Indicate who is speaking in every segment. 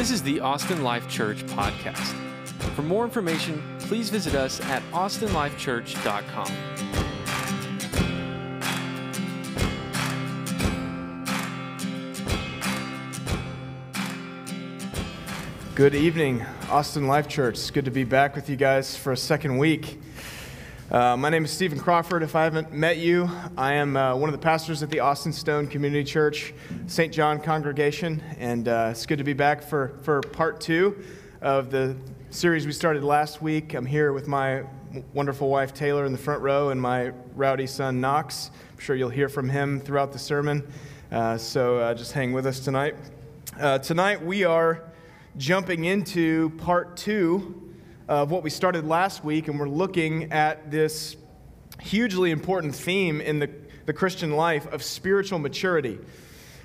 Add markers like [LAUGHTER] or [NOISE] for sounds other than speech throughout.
Speaker 1: This is the Austin Life Church podcast. For more information, please visit us at austinlifechurch.com.
Speaker 2: Good evening, Austin Life Church. It's good to be back with you guys for a second week. Uh, my name is Stephen Crawford. If I haven't met you, I am uh, one of the pastors at the Austin Stone Community Church, St. John congregation, and uh, it's good to be back for, for part two of the series we started last week. I'm here with my wonderful wife Taylor in the front row and my rowdy son Knox. I'm sure you'll hear from him throughout the sermon, uh, so uh, just hang with us tonight. Uh, tonight we are jumping into part two of what we started last week, and we're looking at this hugely important theme in the, the Christian life of spiritual maturity.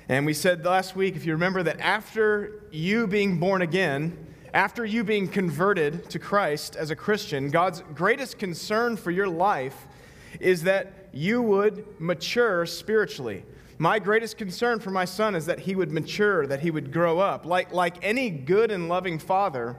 Speaker 2: And we said last week, if you remember, that after you being born again, after you being converted to Christ as a Christian, God's greatest concern for your life is that you would mature spiritually. My greatest concern for my son is that he would mature, that he would grow up. Like, like any good and loving father,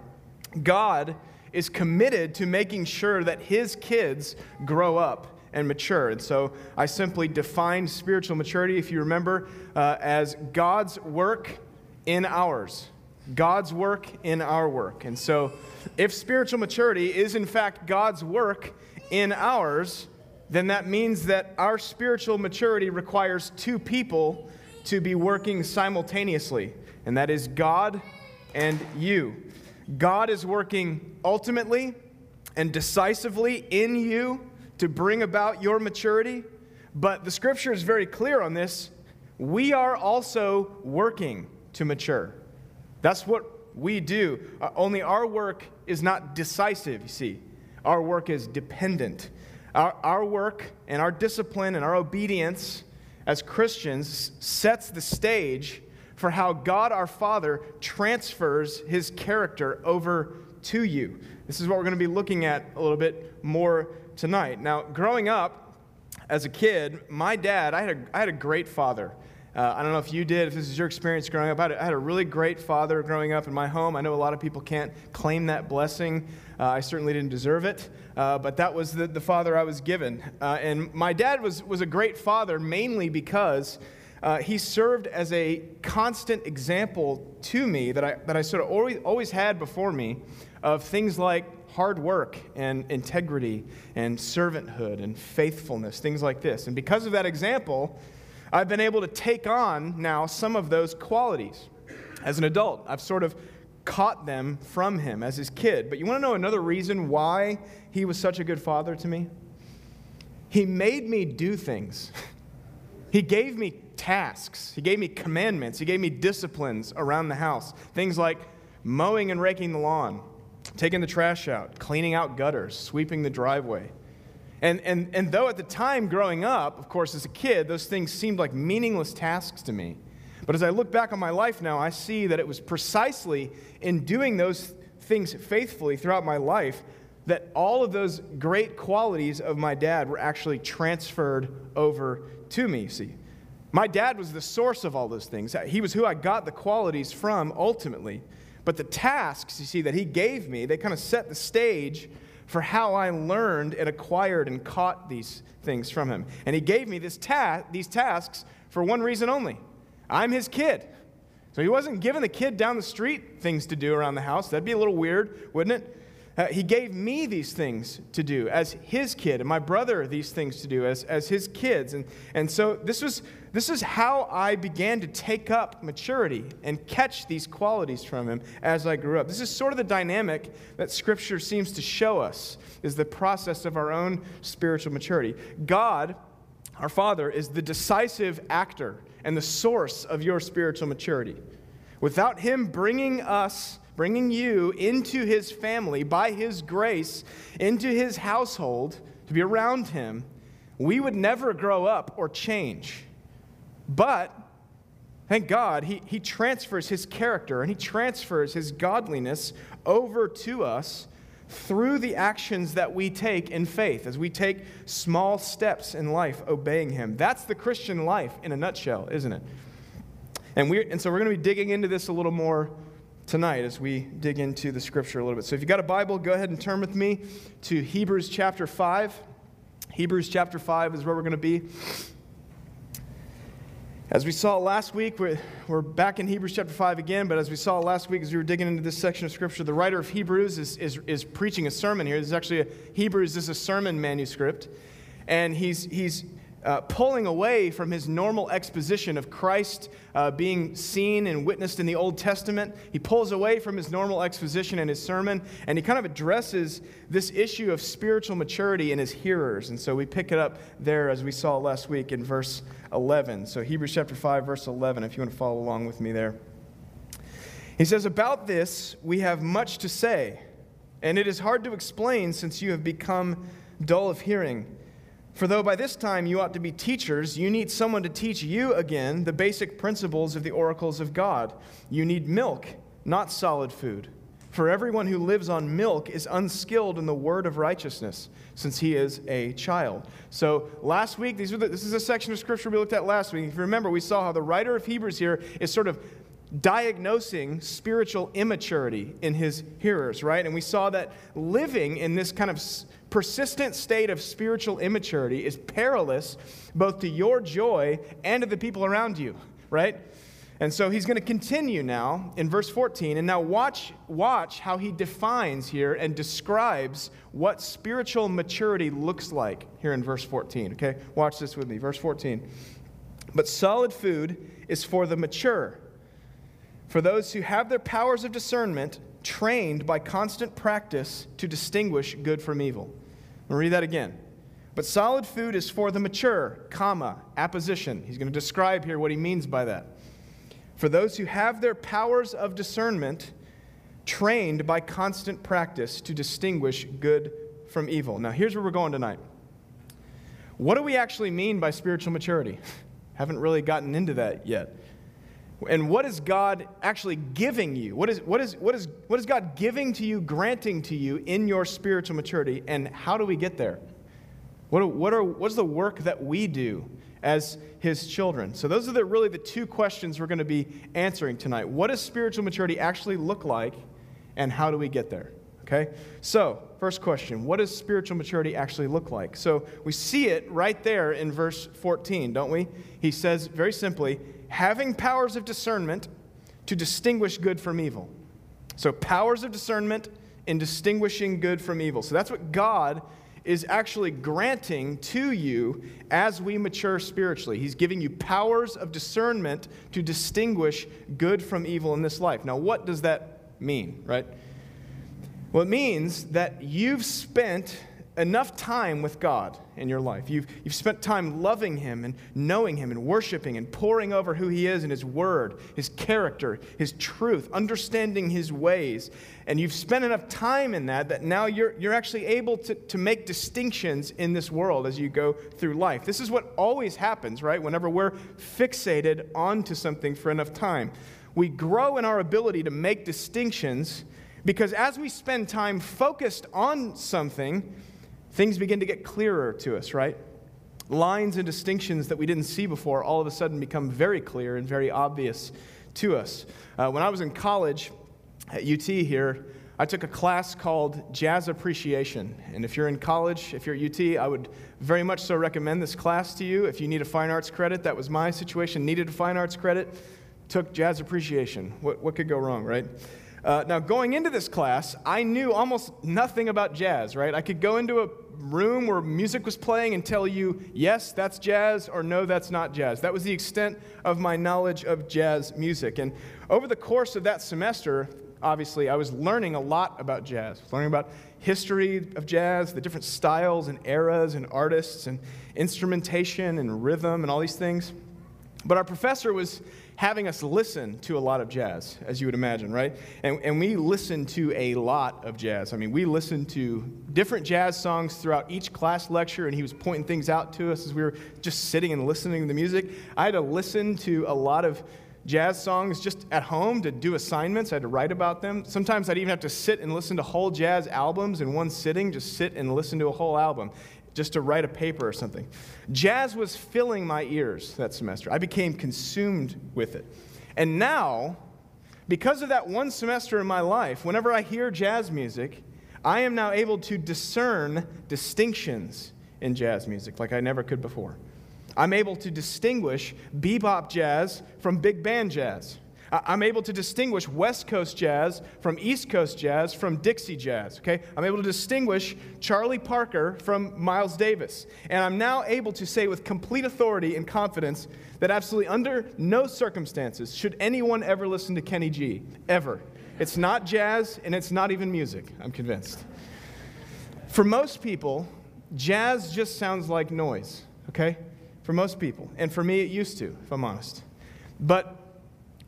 Speaker 2: God is committed to making sure that his kids grow up and mature. And so I simply defined spiritual maturity, if you remember, uh, as God's work in ours. God's work in our work. And so if spiritual maturity is in fact God's work in ours, then that means that our spiritual maturity requires two people to be working simultaneously, and that is God and you. God is working ultimately and decisively in you to bring about your maturity. But the scripture is very clear on this. We are also working to mature. That's what we do. Uh, only our work is not decisive, you see. Our work is dependent. Our, our work and our discipline and our obedience as Christians sets the stage for how God our Father transfers his character over to you. This is what we're going to be looking at a little bit more tonight. Now, growing up as a kid, my dad, I had a, I had a great father. Uh, I don't know if you did, if this is your experience growing up. I had, a, I had a really great father growing up in my home. I know a lot of people can't claim that blessing. Uh, I certainly didn't deserve it, uh, but that was the, the father I was given. Uh, and my dad was, was a great father mainly because uh, he served as a constant example to me that I, that I sort of always, always had before me of things like hard work and integrity and servanthood and faithfulness, things like this. And because of that example, I've been able to take on now some of those qualities as an adult. I've sort of caught them from him as his kid. But you want to know another reason why he was such a good father to me? He made me do things. [LAUGHS] He gave me tasks. He gave me commandments. He gave me disciplines around the house. Things like mowing and raking the lawn, taking the trash out, cleaning out gutters, sweeping the driveway. And, and, and though at the time growing up, of course, as a kid, those things seemed like meaningless tasks to me. But as I look back on my life now, I see that it was precisely in doing those things faithfully throughout my life that all of those great qualities of my dad were actually transferred over to me. See, my dad was the source of all those things. He was who I got the qualities from ultimately. But the tasks, you see, that he gave me, they kind of set the stage for how I learned and acquired and caught these things from him. And he gave me this ta- these tasks for one reason only I'm his kid. So he wasn't giving the kid down the street things to do around the house. That'd be a little weird, wouldn't it? Uh, he gave me these things to do as his kid, and my brother these things to do as, as his kids. And, and so this, was, this is how I began to take up maturity and catch these qualities from him as I grew up. This is sort of the dynamic that Scripture seems to show us, is the process of our own spiritual maturity. God, our Father, is the decisive actor and the source of your spiritual maturity. Without him bringing us bringing you into his family by his grace, into his household, to be around him, we would never grow up or change. But thank God, he, he transfers his character and he transfers his godliness over to us through the actions that we take in faith, as we take small steps in life obeying him. That's the Christian life in a nutshell, isn't it? And, we and so we're going to be digging into this a little more tonight as we dig into the scripture a little bit. So if you've got a Bible, go ahead and turn with me to Hebrews chapter 5. Hebrews chapter 5 is where we're going to be. As we saw last week, we're, we're back in Hebrews chapter 5 again, but as we saw last week as we were digging into this section of Scripture, the writer of Hebrews is, is, is preaching a sermon here. This is actually a, Hebrews this is a sermon manuscript, and he's, he's uh, pulling away from his normal exposition of Christ uh, being seen and witnessed in the Old Testament. He pulls away from his normal exposition in his sermon, and he kind of addresses this issue of spiritual maturity in his hearers. And so we pick it up there as we saw last week in verse 11. So, Hebrews chapter 5, verse 11, if you want to follow along with me there. He says, About this we have much to say, and it is hard to explain since you have become dull of hearing. For though by this time you ought to be teachers, you need someone to teach you again the basic principles of the oracles of God. You need milk, not solid food. For everyone who lives on milk is unskilled in the word of righteousness, since he is a child. So last week, these the, this is a section of scripture we looked at last week. If you remember, we saw how the writer of Hebrews here is sort of diagnosing spiritual immaturity in his hearers, right? And we saw that living in this kind of persistent state of spiritual immaturity is perilous both to your joy and to the people around you, right? And so he's going to continue now in verse 14. And now watch, watch how he defines here and describes what spiritual maturity looks like here in verse 14. Okay? Watch this with me. Verse 14. But solid food is for the mature, for those who have their powers of discernment trained by constant practice to distinguish good from evil. I'll read that again. But solid food is for the mature, comma, apposition. He's going to describe here what he means by that for those who have their powers of discernment trained by constant practice to distinguish good from evil. Now, here's where we're going tonight. What do we actually mean by spiritual maturity? [LAUGHS] Haven't really gotten into that yet. And what is God actually giving you? What is, what, is, what, is, what is God giving to you, granting to you in your spiritual maturity? And how do we get there? What, what are, what's the work that we do as his children? So, those are the, really the two questions we're going to be answering tonight. What does spiritual maturity actually look like, and how do we get there? Okay? So, first question What does spiritual maturity actually look like? So, we see it right there in verse 14, don't we? He says very simply, having powers of discernment to distinguish good from evil. So, powers of discernment in distinguishing good from evil. So, that's what God is actually granting to you as we mature spiritually. He's giving you powers of discernment to distinguish good from evil in this life. Now, what does that mean, right? Well, it means that you've spent enough time with God in your life. You've, you've spent time loving Him and knowing Him and worshiping and poring over who He is and His Word, His character, His truth, understanding His ways. And you've spent enough time in that that now you're, you're actually able to, to make distinctions in this world as you go through life. This is what always happens, right? Whenever we're fixated onto something for enough time, we grow in our ability to make distinctions because as we spend time focused on something, things begin to get clearer to us, right? Lines and distinctions that we didn't see before all of a sudden become very clear and very obvious to us. Uh, when I was in college at UT here, I took a class called Jazz Appreciation. And if you're in college, if you're at UT, I would very much so recommend this class to you. If you need a fine arts credit, that was my situation, needed a fine arts credit, took Jazz Appreciation. What, what could go wrong, right? Uh, now, going into this class, I knew almost nothing about jazz, right? I could go into a room where music was playing and tell you, yes, that's jazz, or no, that's not jazz. That was the extent of my knowledge of jazz music. And over the course of that semester, obviously, I was learning a lot about jazz, learning about history of jazz, the different styles and eras and artists and instrumentation and rhythm and all these things. But our professor was having us listen to a lot of jazz, as you would imagine, right? And, and we listened to a lot of jazz. I mean, we listened to different jazz songs throughout each class lecture, and he was pointing things out to us as we were just sitting and listening to the music. I had to listen to a lot of jazz songs just at home to do assignments. I had to write about them. Sometimes I'd even have to sit and listen to whole jazz albums in one sitting, just sit and listen to a whole album just to write a paper or something. Jazz was filling my ears that semester. I became consumed with it. And now, because of that one semester in my life, whenever I hear jazz music, I am now able to discern distinctions in jazz music like I never could before. I'm able to distinguish bebop jazz from big band jazz. I'm able to distinguish West Coast jazz from East Coast jazz from Dixie jazz, okay? I'm able to distinguish Charlie Parker from Miles Davis. And I'm now able to say with complete authority and confidence that absolutely under no circumstances should anyone ever listen to Kenny G, ever. It's not jazz and it's not even music, I'm convinced. For most people, jazz just sounds like noise, okay? For most people. And for me, it used to, if I'm honest. But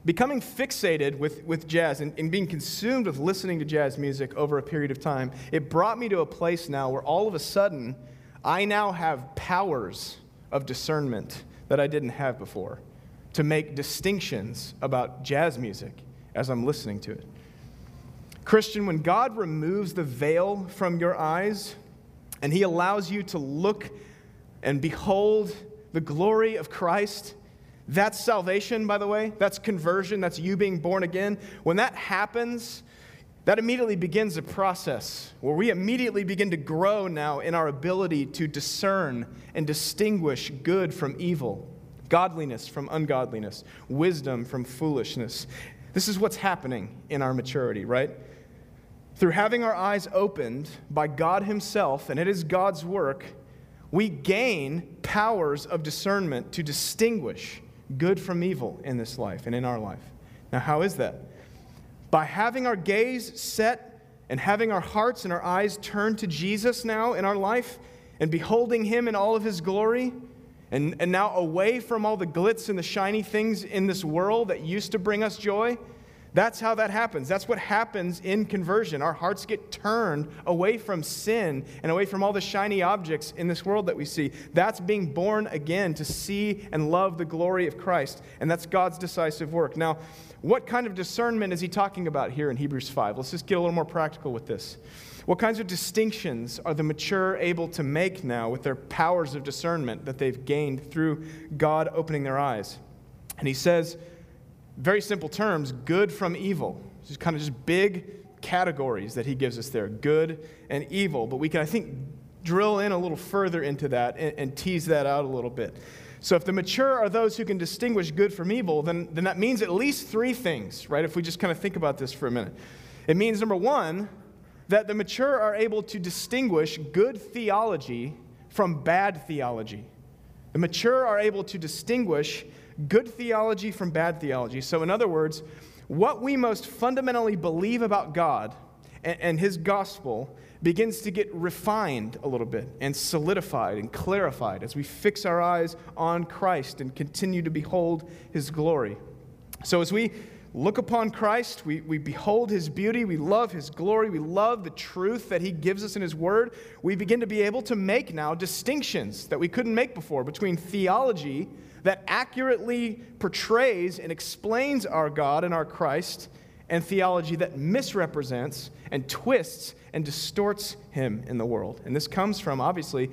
Speaker 2: becoming fixated with, with jazz and, and being consumed with listening to jazz music over a period of time, it brought me to a place now where all of a sudden I now have powers of discernment that I didn't have before to make distinctions about jazz music as I'm listening to it. Christian, when God removes the veil from your eyes and He allows you to look and behold the glory of Christ, that's salvation, by the way. That's conversion. That's you being born again. When that happens, that immediately begins a process where we immediately begin to grow now in our ability to discern and distinguish good from evil, godliness from ungodliness, wisdom from foolishness. This is what's happening in our maturity, right? Through having our eyes opened by God Himself, and it is God's work, we gain powers of discernment to distinguish good from evil in this life and in our life. Now, how is that? By having our gaze set and having our hearts and our eyes turned to Jesus now in our life and beholding Him in all of His glory, and, and now away from all the glitz and the shiny things in this world that used to bring us joy that's how that happens. That's what happens in conversion. Our hearts get turned away from sin and away from all the shiny objects in this world that we see. That's being born again to see and love the glory of Christ. And that's God's decisive work. Now, what kind of discernment is he talking about here in Hebrews 5? Let's just get a little more practical with this. What kinds of distinctions are the mature able to make now with their powers of discernment that they've gained through God opening their eyes? And he says, very simple terms, good from evil. Just kind of just big categories that he gives us there good and evil. But we can, I think, drill in a little further into that and, and, tease that out a little bit. So, if the mature are those who can distinguish good from evil, then, then that means at least three things, right? If we just kind of think about this for a minute. It means, number one, that the mature are able to distinguish good theology from bad theology. The mature are able to distinguish good theology from bad theology. So, in other words, what we most fundamentally believe about God and, and His gospel begins to get refined a little bit and solidified and clarified as we fix our eyes on Christ and continue to behold His glory. So, as we look upon Christ, we, we behold his beauty, we love his glory, we love the truth that he gives us in his word, we begin to be able to make now distinctions that we couldn't make before between theology that accurately portrays and explains our God and our Christ, and theology that misrepresents and twists and distorts him in the world. And this comes from, obviously,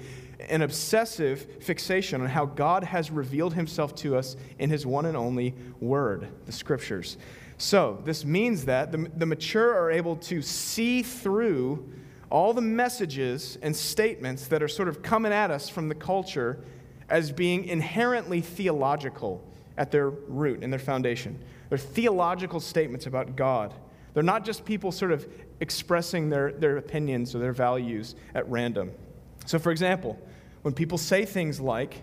Speaker 2: an obsessive fixation on how God has revealed himself to us in his one and only word, the scriptures. So, this means that the, the mature are able to see through all the messages and statements that are sort of coming at us from the culture as being inherently theological at their root and their foundation. They're theological statements about God. They're not just people sort of expressing their, their opinions or their values at random. So, for example, when people say things like,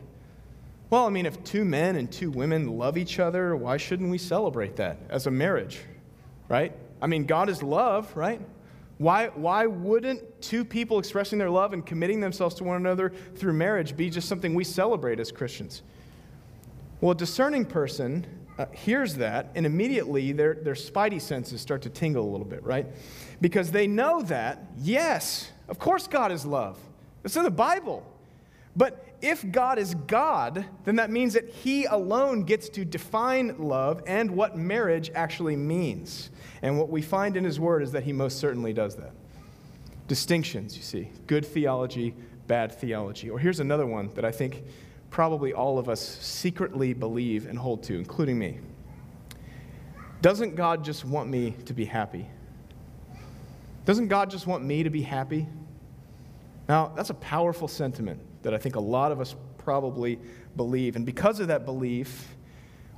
Speaker 2: well, I mean, if two men and two women love each other, why shouldn't we celebrate that as a marriage? Right? I mean, God is love, right? Why, why wouldn't two people expressing their love and committing themselves to one another through marriage be just something we celebrate as Christians? Well, a discerning person uh, hears that, and immediately their, their spidey senses start to tingle a little bit, right? Because they know that, yes, of course God is love. It's in the Bible. But if God is God, then that means that He alone gets to define love and what marriage actually means. And what we find in his word is that he most certainly does that. Distinctions, you see good theology, bad theology. Or here's another one that I think probably all of us secretly believe and hold to, including me. Doesn't God just want me to be happy? Doesn't God just want me to be happy? Now, that's a powerful sentiment that I think a lot of us probably believe. And because of that belief,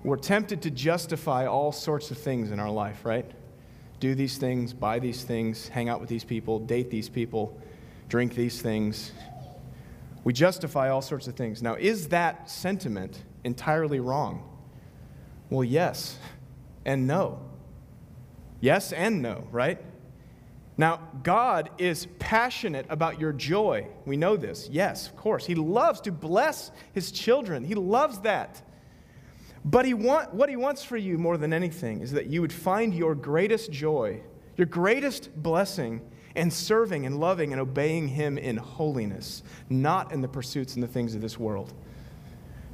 Speaker 2: we're tempted to justify all sorts of things in our life, right? Do these things, buy these things, hang out with these people, date these people, drink these things. We justify all sorts of things. Now, is that sentiment entirely wrong? Well, yes and no. Yes and no, right? Now, God is passionate about your joy. We know this. Yes, of course. He loves to bless his children, He loves that. But he want, what He wants for you more than anything is that you would find your greatest joy, your greatest blessing in serving and loving and obeying Him in holiness, not in the pursuits and the things of this world.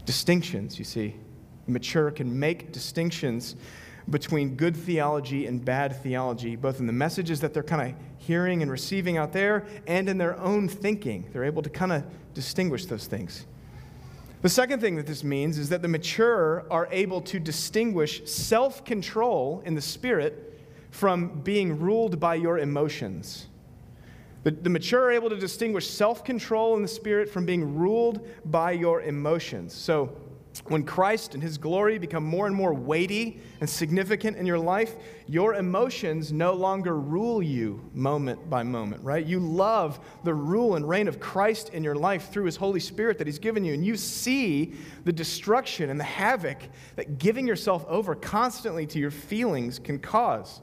Speaker 2: Distinctions, you see. Mature can make distinctions between good theology and bad theology, both in the messages that they're kind of hearing and receiving out there and in their own thinking. They're able to kind of distinguish those things. The second thing that this means is that the mature are able to distinguish self control in the spirit from being ruled by your emotions. The, the mature are able to distinguish self control in the spirit from being ruled by your emotions. So, when Christ and his glory become more and more weighty and significant in your life, your emotions no longer rule you moment by moment, right? You love the rule and reign of Christ in your life through his Holy Spirit that he's given you, and you see the destruction and the havoc that giving yourself over constantly to your feelings can cause.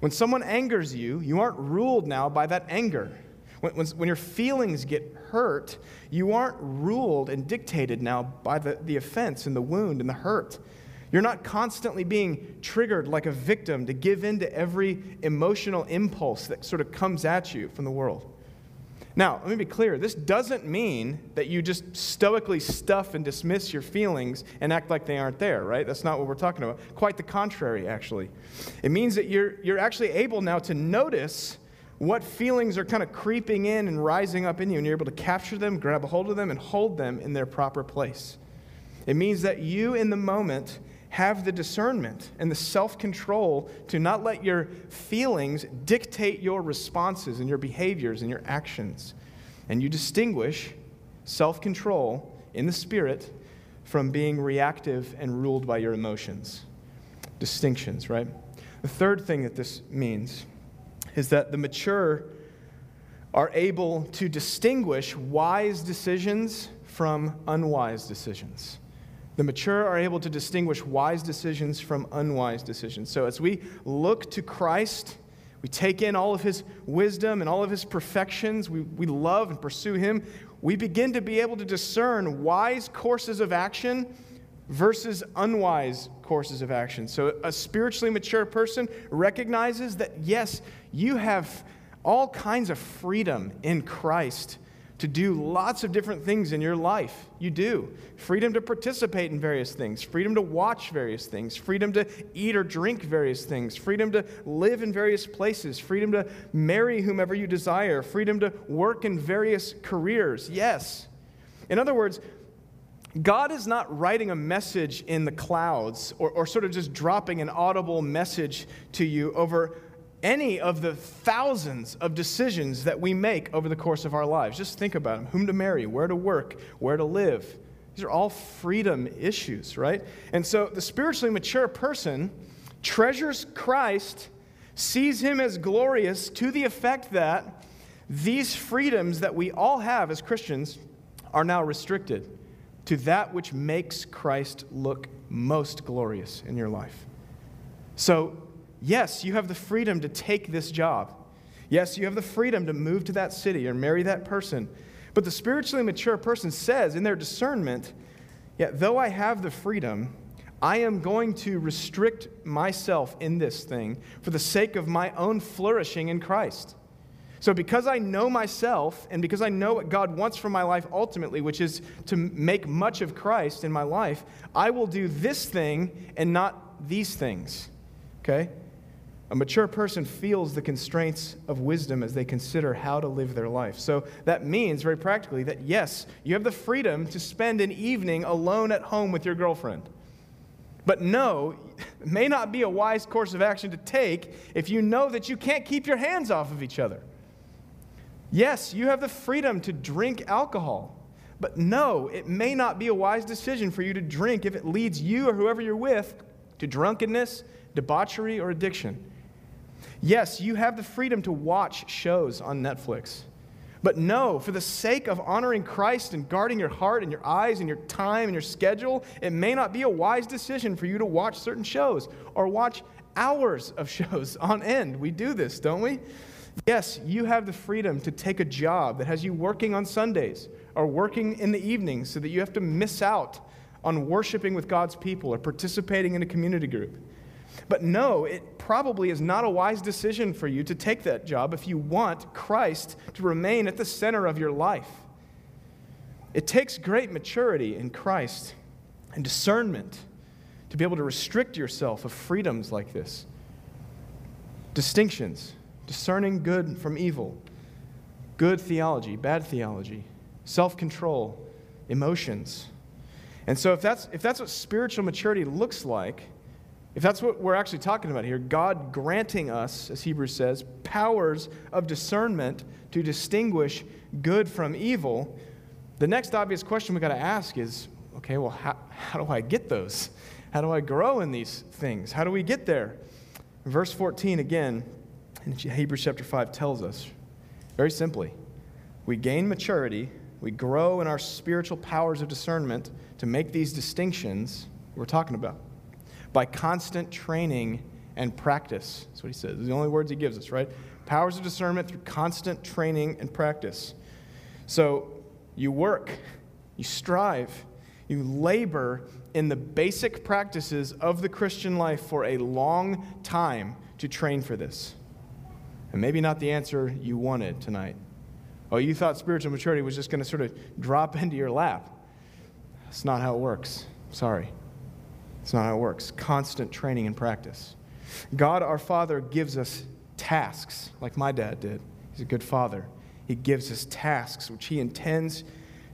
Speaker 2: When someone angers you, you aren't ruled now by that anger. When, when, when, your feelings get hurt, you aren't ruled and dictated now by the, the offense and the wound and the hurt. You're not constantly being triggered like a victim to give in to every emotional impulse that sort of comes at you from the world. Now, let me be clear. This doesn't mean that you just stoically stuff and dismiss your feelings and act like they aren't there, right? That's not what we're talking about. Quite the contrary, actually. It means that you're, you're actually able now to notice what feelings are kind of creeping in and rising up in you, and you're able to capture them, grab a hold of them, and hold them in their proper place. It means that you, in the moment, have the discernment and the self control to not let your feelings dictate your responses and your behaviors and your actions. And you distinguish self control in the spirit from being reactive and ruled by your emotions. Distinctions, right? The third thing that this means is that the mature are able to distinguish wise decisions from unwise decisions. The mature are able to distinguish wise decisions from unwise decisions. So as we look to Christ, we take in all of his wisdom and all of his perfections, we, we love and pursue him, we begin to be able to discern wise courses of action versus unwise courses of action. So, a spiritually mature person recognizes that, yes, you have all kinds of freedom in Christ to do lots of different things in your life. You do. Freedom to participate in various things, freedom to watch various things, freedom to eat or drink various things, freedom to live in various places, freedom to marry whomever you desire, freedom to work in various careers. Yes. In other words, God is not writing a message in the clouds or, or sort of just dropping an audible message to you over any of the thousands of decisions that we make over the course of our lives. Just think about them whom to marry, where to work, where to live. These are all freedom issues, right? And so the spiritually mature person treasures Christ, sees him as glorious to the effect that these freedoms that we all have as Christians are now restricted to that which makes Christ look most glorious in your life. So, yes, you have the freedom to take this job. Yes, you have the freedom to move to that city or marry that person. But the spiritually mature person says in their discernment, yeah, though I have the freedom, I am going to restrict myself in this thing for the sake of my own flourishing in Christ. So, because I know myself and because I know what God wants from my life ultimately, which is to make much of Christ in my life, I will do this thing and not these things. Okay? A mature person feels the constraints of wisdom as they consider how to live their life. So that means, very practically, that yes, you have the freedom to spend an evening alone at home with your girlfriend. But no, it may not be a wise course of action to take if you know that you can't keep your hands off of each other. Yes, you have the freedom to drink alcohol, but no, it may not be a wise decision for you to drink if it leads you or whoever you're with to drunkenness, debauchery, or addiction. Yes, you have the freedom to watch shows on Netflix. But no, for the sake of honoring Christ and guarding your heart and your eyes and your time and your schedule, it may not be a wise decision for you to watch certain shows or watch hours of [LAUGHS] shows on end. We do this, don't we? Yes, you have the freedom to take a job that has you working on Sundays or working in the evenings so that you have to miss out on worshiping with God's people or participating in a community group. But no, it probably is not a wise decision for you to take that job if you want Christ to remain at the center of your life. It takes great maturity in Christ and discernment to be able to restrict yourself of freedoms like this. Distinctions, discerning good from evil, good theology, bad theology, self control, emotions. And so, if that's, if that's what spiritual maturity looks like, if that's what we're actually talking about here, God granting us, as Hebrews says, powers of discernment to distinguish good from evil, the next obvious question we got to ask is okay, well, how, how do I get those? How do I grow in these things? How do we get there? Verse 14 again in Hebrews chapter 5 tells us very simply we gain maturity, we grow in our spiritual powers of discernment to make these distinctions we're talking about by constant training and practice. That's what he says. The only words he gives us, right? Powers of discernment through constant training and practice. So you work, you strive, you labor in the basic practices of the Christian life for a long time to train for this. And maybe not the answer you wanted tonight. Oh, you thought spiritual maturity was just going to sort of drop [LAUGHS] into your lap. That's not how it works. Sorry. It's not how it works. Constant training and practice. God, our Father, gives us tasks, like my dad did. He's a good father. He gives us tasks which he intends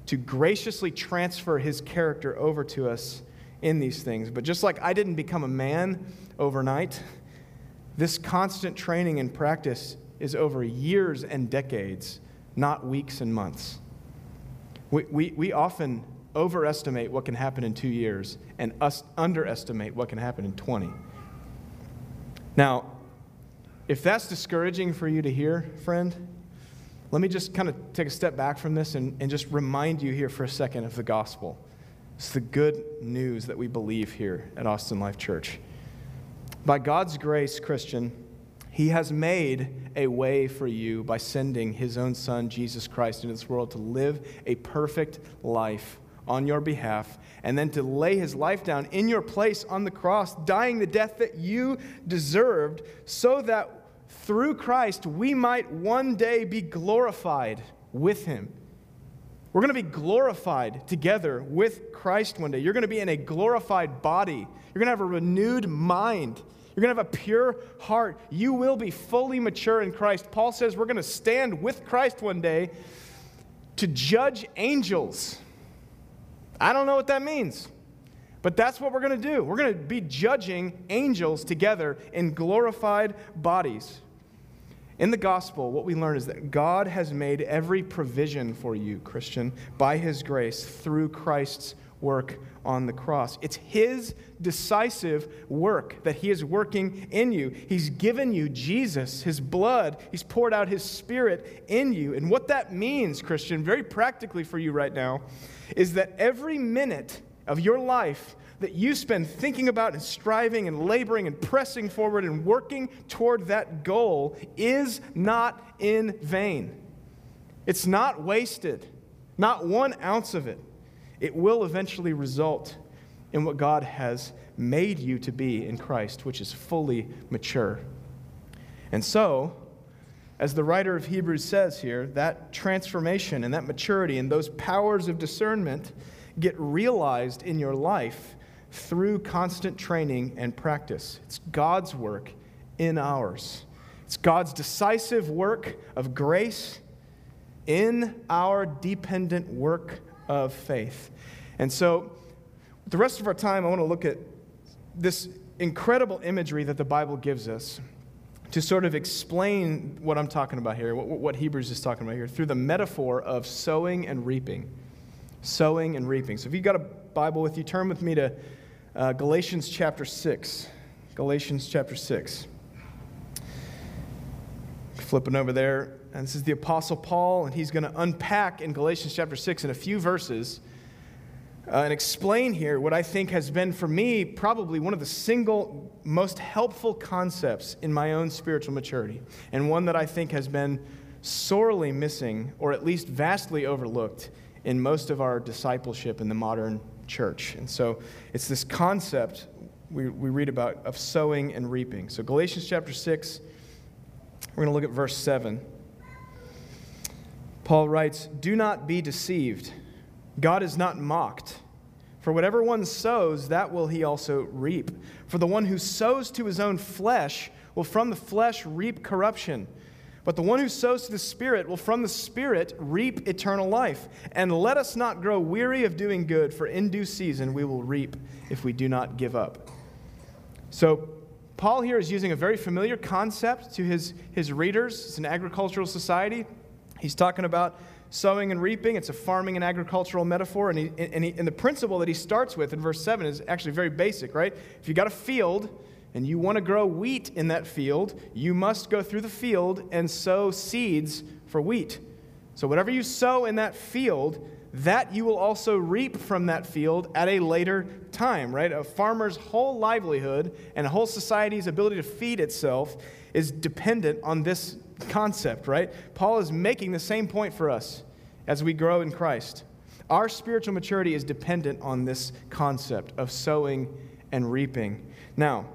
Speaker 2: to graciously transfer his character over to us in these things. But just like I didn't become a man overnight, this constant training and practice is over years and decades, not weeks and months. We, we, we often overestimate what can happen in two years and us underestimate what can happen in 20. Now, if that's discouraging for you to hear, friend, let me just kind of take a step back from this and, and just remind you here for a second of the gospel. It's the good news that we believe here at Austin Life Church. By God's grace, Christian, He has made a way for you by sending His own Son, Jesus Christ, into this world to live a perfect life on your behalf, and then to lay his life down in your place on the cross, dying the death that you deserved, so that through Christ we might one day be glorified with him. We're going to be glorified together with Christ one day. You're going to be in a glorified body. You're going to have a renewed mind. You're going to have a pure heart. You will be fully mature in Christ. Paul says we're going to stand with Christ one day to judge angels. I don't know what that means. But that's what we're going to do. We're going to be judging angels together in glorified bodies. In the gospel, what we learn is that God has made every provision for you, Christian, by his grace through Christ's work on the cross. It's his decisive work that he is working in you. He's given you Jesus, his blood. He's poured out his spirit in you. And what that means, Christian, very practically for you right now, is that every minute of your life that you spend thinking about and striving and laboring and pressing forward and working toward that goal is not in vain. It's not wasted, not one ounce of it. It will eventually result in what God has made you to be in Christ, which is fully mature. And so, as the writer of Hebrews says here, that transformation and that maturity and those powers of discernment get realized in your life through constant training and practice. It's God's work in ours. It's God's decisive work of grace in our dependent work of faith. And so, the rest of our time, I want to look at this incredible imagery that the Bible gives us to sort of explain what I'm talking about here, what, what Hebrews is talking about here, through the metaphor of sowing and reaping. Sowing and reaping. So if you've got a Bible with you, turn with me to uh, Galatians chapter 6. Galatians chapter 6. Flipping over there, and this is the Apostle Paul, and he's going to unpack in Galatians chapter 6 in a few verses uh, and explain here what I think has been for me probably one of the single most helpful concepts in my own spiritual maturity, and one that I think has been sorely missing, or at least vastly overlooked, in most of our discipleship in the modern church. And so it's this concept we, we read about of sowing and reaping. So, Galatians chapter 6, we're going to look at verse 7. Paul writes, Do not be deceived. God is not mocked. For whatever one sows, that will he also reap. For the one who sows to his own flesh will from the flesh reap corruption. But the one who sows to the Spirit will from the Spirit reap eternal life. And let us not grow weary of doing good, for in due season we will reap if we do not give up. So, Paul here is using a very familiar concept to his, his readers. It's an agricultural society. He's talking about sowing and reaping. It's a farming and agricultural metaphor. And, he, and, he, and the principle that he starts with in verse 7 is actually very basic, right? If you've got a field and you want to grow wheat in that field, you must go through the field and sow seeds for wheat. So, whatever you sow in that field, that you will also reap from that field at a later time, right? A farmer's whole livelihood and a whole society's ability to feed itself is dependent on this concept, right? Paul is making the same point for us as we grow in Christ. Our spiritual maturity is dependent on this concept of sowing and reaping. Now,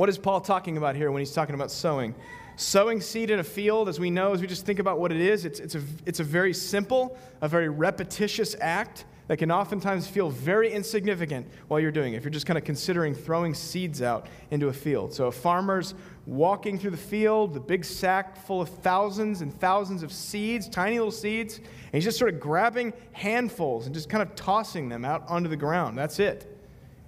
Speaker 2: what is Paul talking about here when he's talking about sowing? Sowing seed in a field, as we know, as we just think about what it is, it's, it's, a, it's a very simple, a very repetitious act that can oftentimes feel very insignificant while you're doing it, if you're just kind of considering throwing seeds out into a field. So, a farmer's walking through the field, the big sack full of thousands and thousands of seeds, tiny little seeds, and he's just sort of grabbing handfuls and just kind of tossing them out onto the ground. That's it.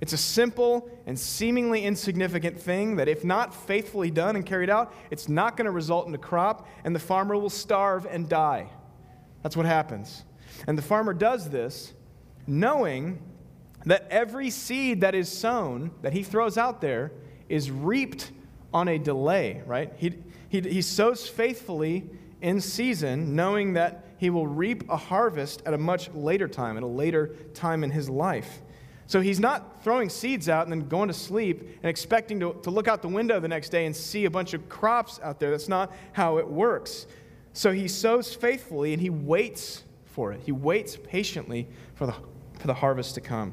Speaker 2: It's a simple and seemingly insignificant thing that, if not faithfully done and carried out, it's not going to result in a crop, and the farmer will starve and die. That's what happens. And the farmer does this knowing that every seed that is sown, that he throws out there, is reaped on a delay, right? He, he, he sows faithfully in season, knowing that he will reap a harvest at a much later time, at a later time in his life. So he's not throwing seeds out and then going to sleep and expecting to, to look out the window the next day and see a bunch of crops out there. That's not how it works. So he sows faithfully and he waits for it. He waits patiently for the for the harvest to come.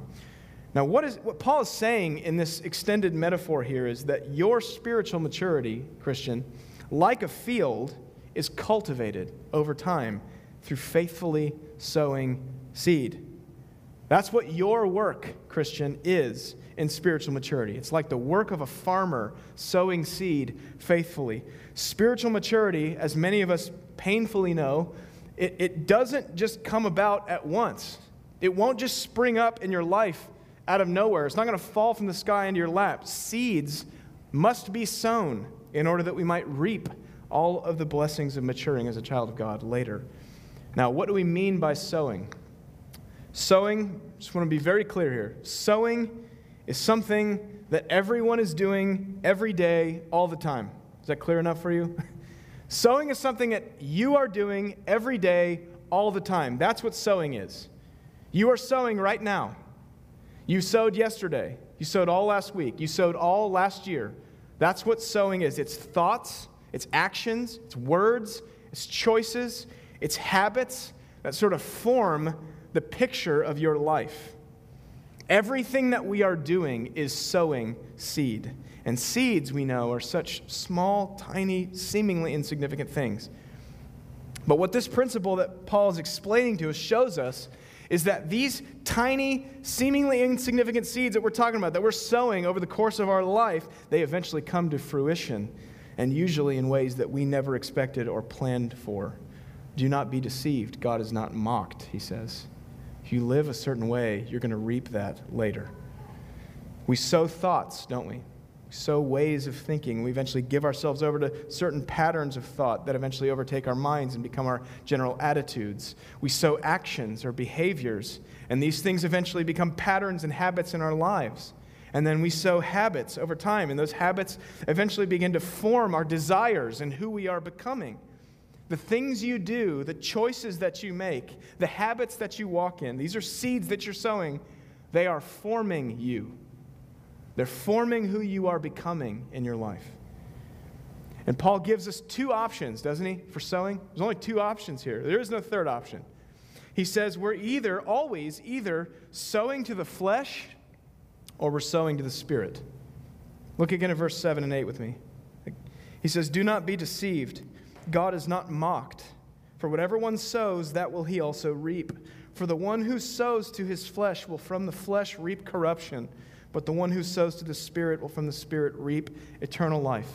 Speaker 2: Now, what, is, what Paul is saying in this extended metaphor here is that your spiritual maturity, Christian, like a field, is cultivated over time through faithfully sowing seed. That's what your work, Christian, is in spiritual maturity. It's like the work of a farmer sowing seed faithfully. Spiritual maturity, as many of us painfully know, it, it doesn't just come about at once. It won't just spring up in your life out of nowhere. It's not going to fall from the sky into your lap. Seeds must be sown in order that we might reap all of the blessings of maturing as a child of God later. Now, what do we mean by sowing? Sowing, just want to be very clear here. Sowing is something that everyone is doing every day, all the time. Is that clear enough for you? [LAUGHS] sowing is something that you are doing every day, all the time. That's what sowing is. You are sowing right now. You sowed yesterday. You sowed all last week. You sowed all last year. That's what sowing is it's thoughts, it's actions, it's words, it's choices, it's habits that sort of form the picture of your life. Everything that we are doing is sowing seed. And seeds, we know, are such small, tiny, seemingly insignificant things. But what this principle that Paul is explaining to us shows us is that these tiny, seemingly insignificant seeds that we're talking about, that we're sowing over the course of our life, they eventually come to fruition, and usually in ways that we never expected or planned for. Do not be deceived. God is not mocked, he says. If you live a certain way, you're going to reap that later. We sow thoughts, don't we? We sow ways of thinking. We eventually give ourselves over to certain patterns of thought that eventually overtake our minds and become our general attitudes. We sow actions or behaviors, and these things eventually become patterns and habits in our lives. And then we sow habits over time, and those habits eventually begin to form our desires and who we are becoming. The things you do, the choices that you make, the habits that you walk in, these are seeds that you're sowing. They are forming you. They're forming who you are becoming in your life. And Paul gives us two options, doesn't he, for sowing? There's only two options here. There is no third option. He says we're either, always, either sowing to the flesh or we're sowing to the Spirit. Look again at verse 7 and 8 with me. He says, Do not be deceived. God is not mocked. For whatever one sows, that will he also reap. For the one who sows to his flesh will from the flesh reap corruption, but the one who sows to the Spirit will from the Spirit reap eternal life.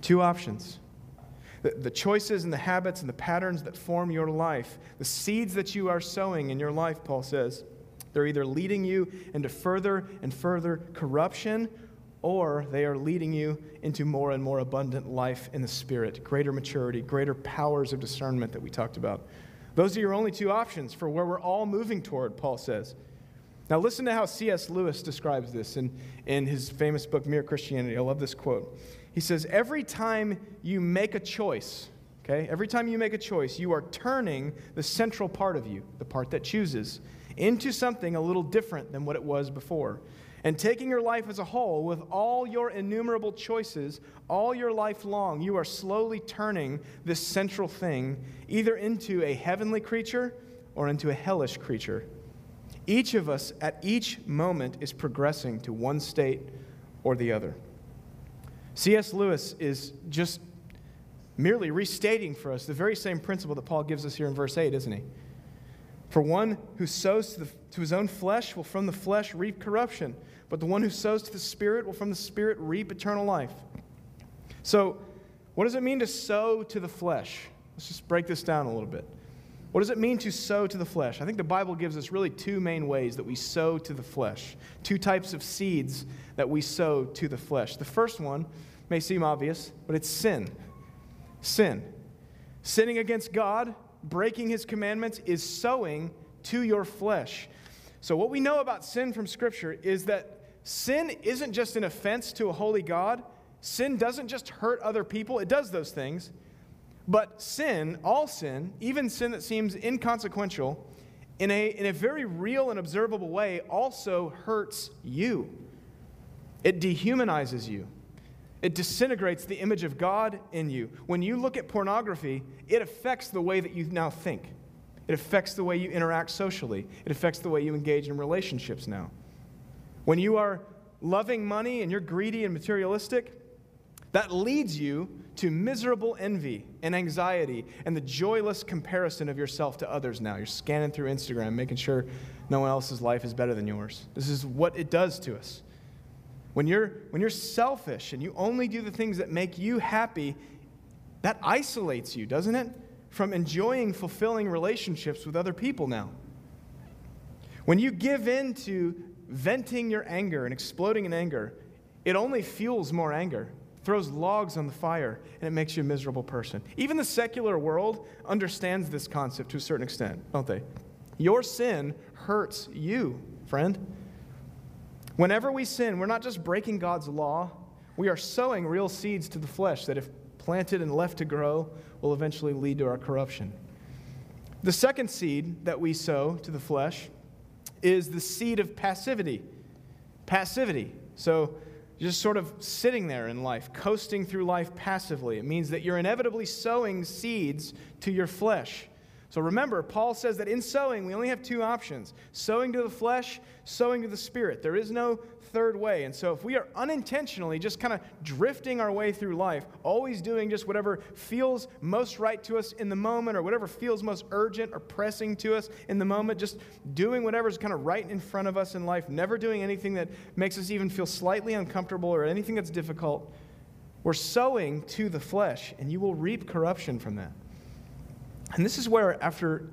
Speaker 2: Two options. The, choices and the habits and the patterns that form your life, the seeds that you are sowing in your life, Paul says, they're either leading you into further and further corruption or they are leading you into more and more abundant life in the Spirit, greater maturity, greater powers of discernment that we talked about. Those are your only two options for where we're all moving toward, Paul says. Now, listen to how C.S. Lewis describes this in, in his famous book, Mere Christianity. I love this quote. He says, Every time you make a choice, okay, every time you make a choice, you are turning the central part of you, the part that chooses, into something a little different than what it was before and taking your life as a whole, with all your innumerable choices, all your life long, you are slowly turning this central thing either into a heavenly creature or into a hellish creature. Each of us at each moment is progressing to one state or the other. C.S. Lewis is just merely restating for us the very same principle that Paul gives us here in verse 8, isn't he? For one who sows to, the, to, his own flesh will from the flesh reap corruption, but the one who sows to the Spirit will from the Spirit reap eternal life. So, what does it mean to sow to the flesh? Let's just break this down a little bit. What does it mean to sow to the flesh? I think the Bible gives us really two main ways that we sow to the flesh, two types of seeds that we sow to the flesh. The first one may seem obvious, but it's sin. Sin. Sinning against God, breaking his commandments, is sowing to your flesh. So, what we know about sin from Scripture is that sin isn't just an offense to a holy God. Sin doesn't just hurt other people, it does those things. But sin, all sin, even sin that seems inconsequential, in a, in a very real and observable way, also hurts you. It dehumanizes you. It disintegrates the image of God in you. When you look at pornography, it affects the way that you now think. It affects the way you interact socially. It affects the way you engage in relationships now. When you are loving money and you're greedy and materialistic, that leads you to miserable envy and anxiety and the joyless comparison of yourself to others now. You're scanning through Instagram, making sure no one else's life is better than yours. This is what it does to us. When you're, when you're selfish and you only do the things that make you happy, that isolates you, doesn't it? From enjoying fulfilling relationships with other people now. When you give in to venting your anger and exploding in anger, it only fuels more anger, throws logs on the fire, and it makes you a miserable person. Even the secular world understands this concept to a certain extent, don't they? Your sin hurts you, friend. Whenever we sin, we're not just breaking God's law, we are sowing real seeds to the flesh that, if planted and left to grow, will eventually lead to our corruption. The second seed that we sow to the flesh is the seed of passivity. Passivity. So, just sort of sitting there in life, coasting through life passively. It means that you're inevitably sowing seeds to your flesh. So remember, Paul says that in sowing, we only have two options sowing to the flesh, sowing to the spirit. There is no third way. And so if we are unintentionally just kind of drifting our way through life, always doing just whatever feels most right to us in the moment or whatever feels most urgent or pressing to us in the moment, just doing whatever's kind of right in front of us in life, never doing anything that makes us even feel slightly uncomfortable or anything that's difficult, we're sowing to the flesh, and you will reap corruption from that. And this is where, after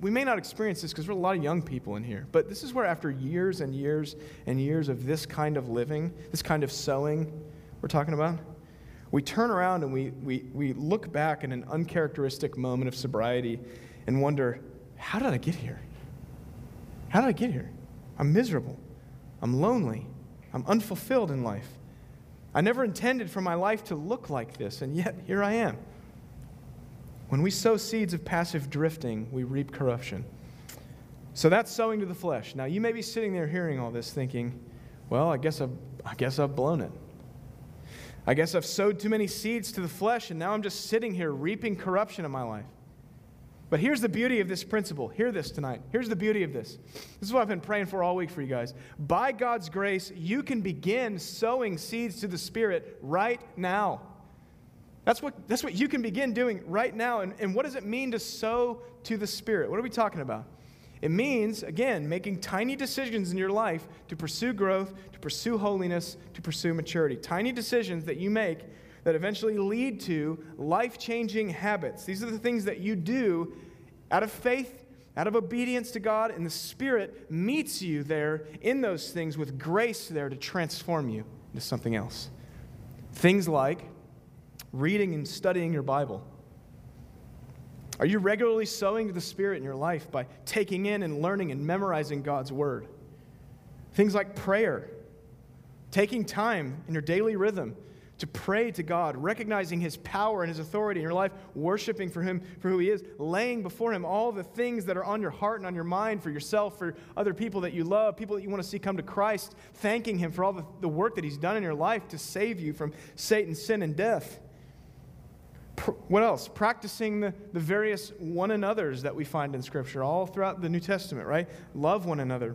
Speaker 2: we may not experience this because we're a lot of young people in here, but this is where, after years and years and years of this kind of living, this kind of sowing we're talking about, we turn around and we, we, we look back in an uncharacteristic moment of sobriety and wonder, how did I get here? How did I get here? I'm miserable. I'm lonely. I'm unfulfilled in life. I never intended for my life to look like this, and yet here I am. When we sow seeds of passive drifting, we reap corruption. So that's sowing to the flesh. Now, you may be sitting there hearing all this thinking, well, I guess I've, I guess I've blown it. I guess I've sowed too many seeds to the flesh, and now I'm just sitting here reaping corruption in my life. But here's the beauty of this principle. Hear this tonight. Here's the beauty of this. This is what I've been praying for all week for you guys. By God's grace, you can begin sowing seeds to the Spirit right now. That's what, that's what you can begin doing right now. And, and what does it mean to sow to the Spirit? What are we talking about? It means, again, making tiny decisions in your life to pursue growth, to pursue holiness, to pursue maturity. Tiny decisions that you make that eventually lead to life changing habits. These are the things that you do out of faith, out of obedience to God, and the Spirit meets you there in those things with grace there to transform you into something else. Things like reading and studying your Bible. Are you regularly sowing to the Spirit in your life by taking in and learning and memorizing God's Word? Things like prayer, taking time in your daily rhythm to pray to God, recognizing His power and His authority in your life, worshiping for Him for who He is, laying before Him all the things that are on your heart and on your mind for yourself, for other people that you love, people that you want to see come to Christ, thanking Him for all the, the work that He's done in your life to save you from Satan, sin, and death. What else? Practicing the, the various one another's that we find in Scripture all throughout the New Testament, right? Love one another,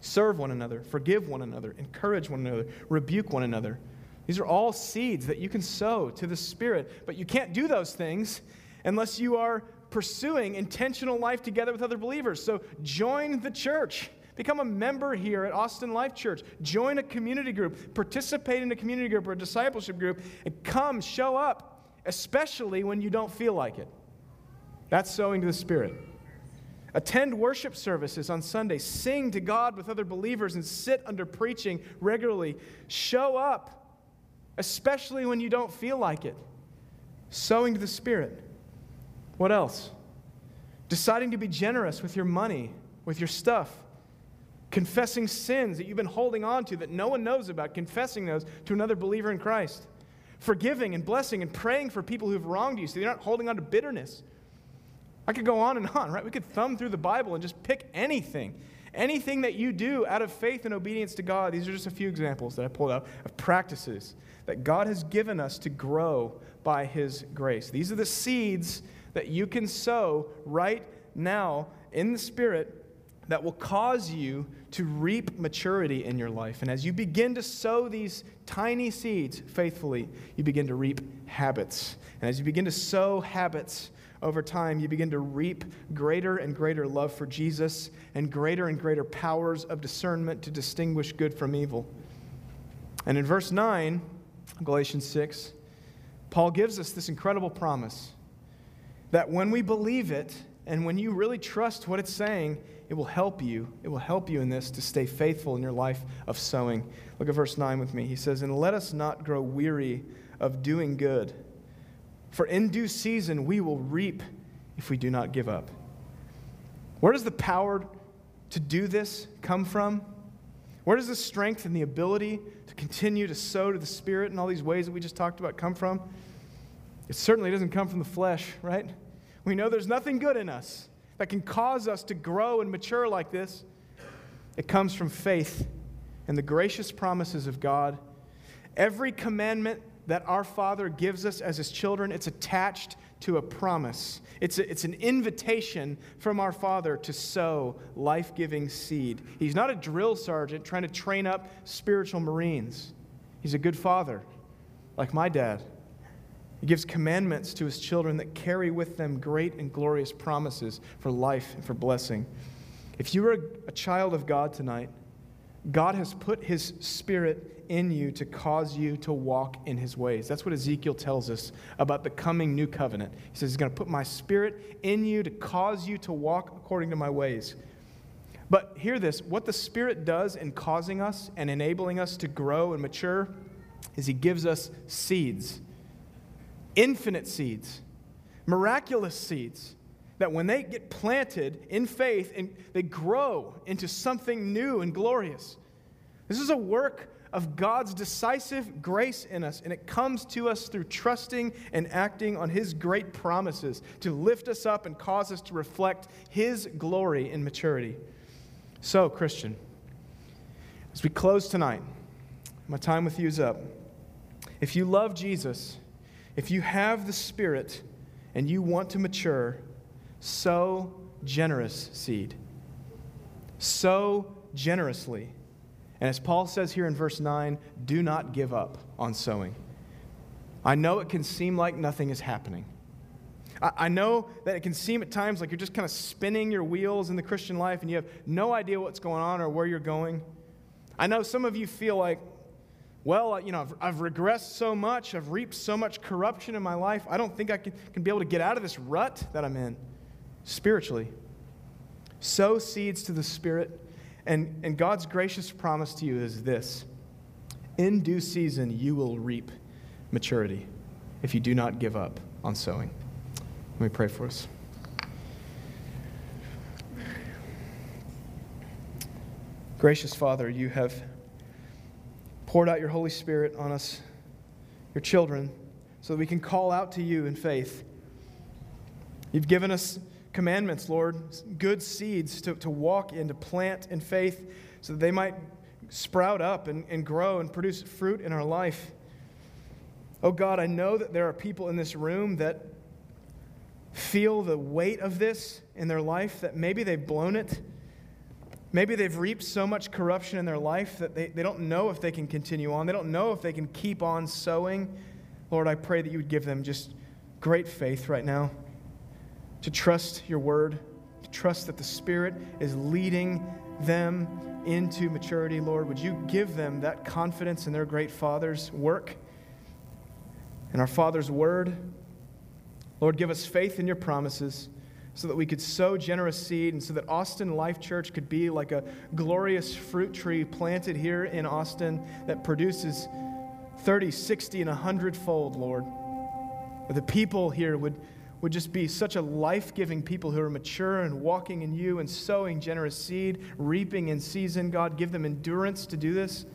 Speaker 2: serve one another, forgive one another, encourage one another, rebuke one another. These are all seeds that you can sow to the Spirit, but you can't do those things unless you are pursuing intentional life together with other believers. So join the church. Become a member here at Austin Life Church. Join a community group. Participate in a community group or a discipleship group. And come, show up, especially when you don't feel like it. That's sowing to the Spirit. Attend worship services on Sunday. Sing to God with other believers and sit under preaching regularly. Show up especially when you don't feel like it. Sowing to the Spirit. What else? Deciding to be generous with your money, with your stuff. Confessing sins that you've been holding on to that no one knows about, confessing those to another believer in Christ. Forgiving and blessing and praying for people who've wronged you so you're not holding on to bitterness. I could go on and on, right? We could thumb through the Bible and just pick anything. Anything that you do out of faith and obedience to God. These are just a few examples that I pulled out of practices that God has given us to grow by His grace. These are the seeds that you can sow right now in the Spirit that will cause you to reap maturity in your life. And as you begin to sow these tiny seeds faithfully, you begin to reap habits. And as you begin to sow habits, over time, you begin to reap greater and greater love for Jesus and greater and greater powers of discernment to distinguish good from evil. And in verse 9, Galatians 6, Paul gives us this incredible promise that when we believe it and when you really trust what it's saying, it will help you. It will help you in this to stay faithful in your life of sowing. Look at verse 9 with me. He says, And let us not grow weary of doing good, for in due season we will reap if we do not give up. Where does the power to do this come from? Where does the strength and the ability to continue to sow to the Spirit in all these ways that we just talked about come from? It certainly doesn't come from the flesh, right? We know there's nothing good in us that can cause us to grow and mature like this. It comes from faith and the gracious promises of God. Every commandment that our Father gives us as His children, it's attached to a promise. It's, a, it's an invitation from our Father to sow life giving seed. He's not a drill sergeant trying to train up spiritual Marines. He's a good father, like my dad. He gives commandments to his children that carry with them great and glorious promises for life and for blessing. If you are a child of God tonight, God has put his spirit in you to cause you to walk in his ways. That's what Ezekiel tells us about the coming new covenant. He says, He's going to put my spirit in you to cause you to walk according to my ways. But hear this what the Spirit does in causing us and enabling us to grow and mature is He gives us seeds, infinite seeds, miraculous seeds that when they get planted in faith and they grow into something new and glorious. This is a work of God's decisive grace in us, and it comes to us through trusting and acting on His great promises to lift us up and cause us to reflect His glory in maturity. So, Christian, as we close tonight, my time with you is up. If you love Jesus, if you have the Spirit, and you want to mature, sow generous seed. Sow generously. And as Paul says here in verse 9, do not give up on sowing. I know it can seem like nothing is happening. I know that it can seem at times like you're just kind of spinning your wheels in the Christian life and you have no idea what's going on or where you're going. I know some of you feel like, well, you know, I've, I've, regressed so much, I've reaped so much corruption in my life, I don't think I can, can be able to get out of this rut that I'm in spiritually. Sow seeds to the Spirit, and, and God's gracious promise to you is this In due season, you will reap maturity if you do not give up on sowing. Let me pray for us. Gracious Father, you have poured out your Holy Spirit on us, your children, so that we can call out to you in faith. You've given us commandments, Lord, good seeds to, to walk in, to plant in faith, so that they might sprout up and, and grow and produce fruit in our life. Oh God, I know that there are people in this room that feel the weight of this in their life, that maybe they've blown it. Maybe they've reaped so much corruption in their life that they, they don't know if they can continue on. They don't know if they can keep on sowing. Lord, I pray that you would give them just great faith right now to trust your word, to trust that the Spirit is leading them into maturity, Lord. Would you give them that confidence in their great Father's work and our Father's word? Lord, give us faith in your promises so that we could sow generous seed and so that Austin Life Church could be like a glorious fruit tree planted here in Austin that produces 30, 60, and 100 fold, Lord. The people here would, would just be such a life giving people who are mature and walking in you and sowing generous seed, reaping in season. God, give them endurance to do this.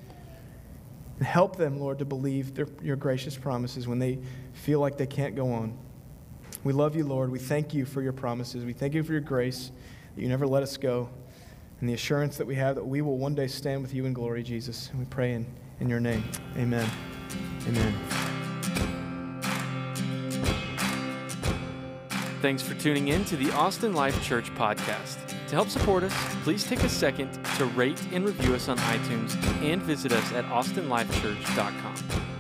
Speaker 2: And help them, Lord, to believe their, your gracious promises when they feel like they can't go on. We love you, Lord. We thank you for your promises. We thank you for your grace, that you never let us go, and the assurance that we have that we will one day stand with you in glory, Jesus. And we pray in, in your name. Amen. Amen.
Speaker 1: Thanks for tuning in to the Austin Life Church podcast. To help support us, please take a second to rate and review us on iTunes and visit us at austinlifechurch.com.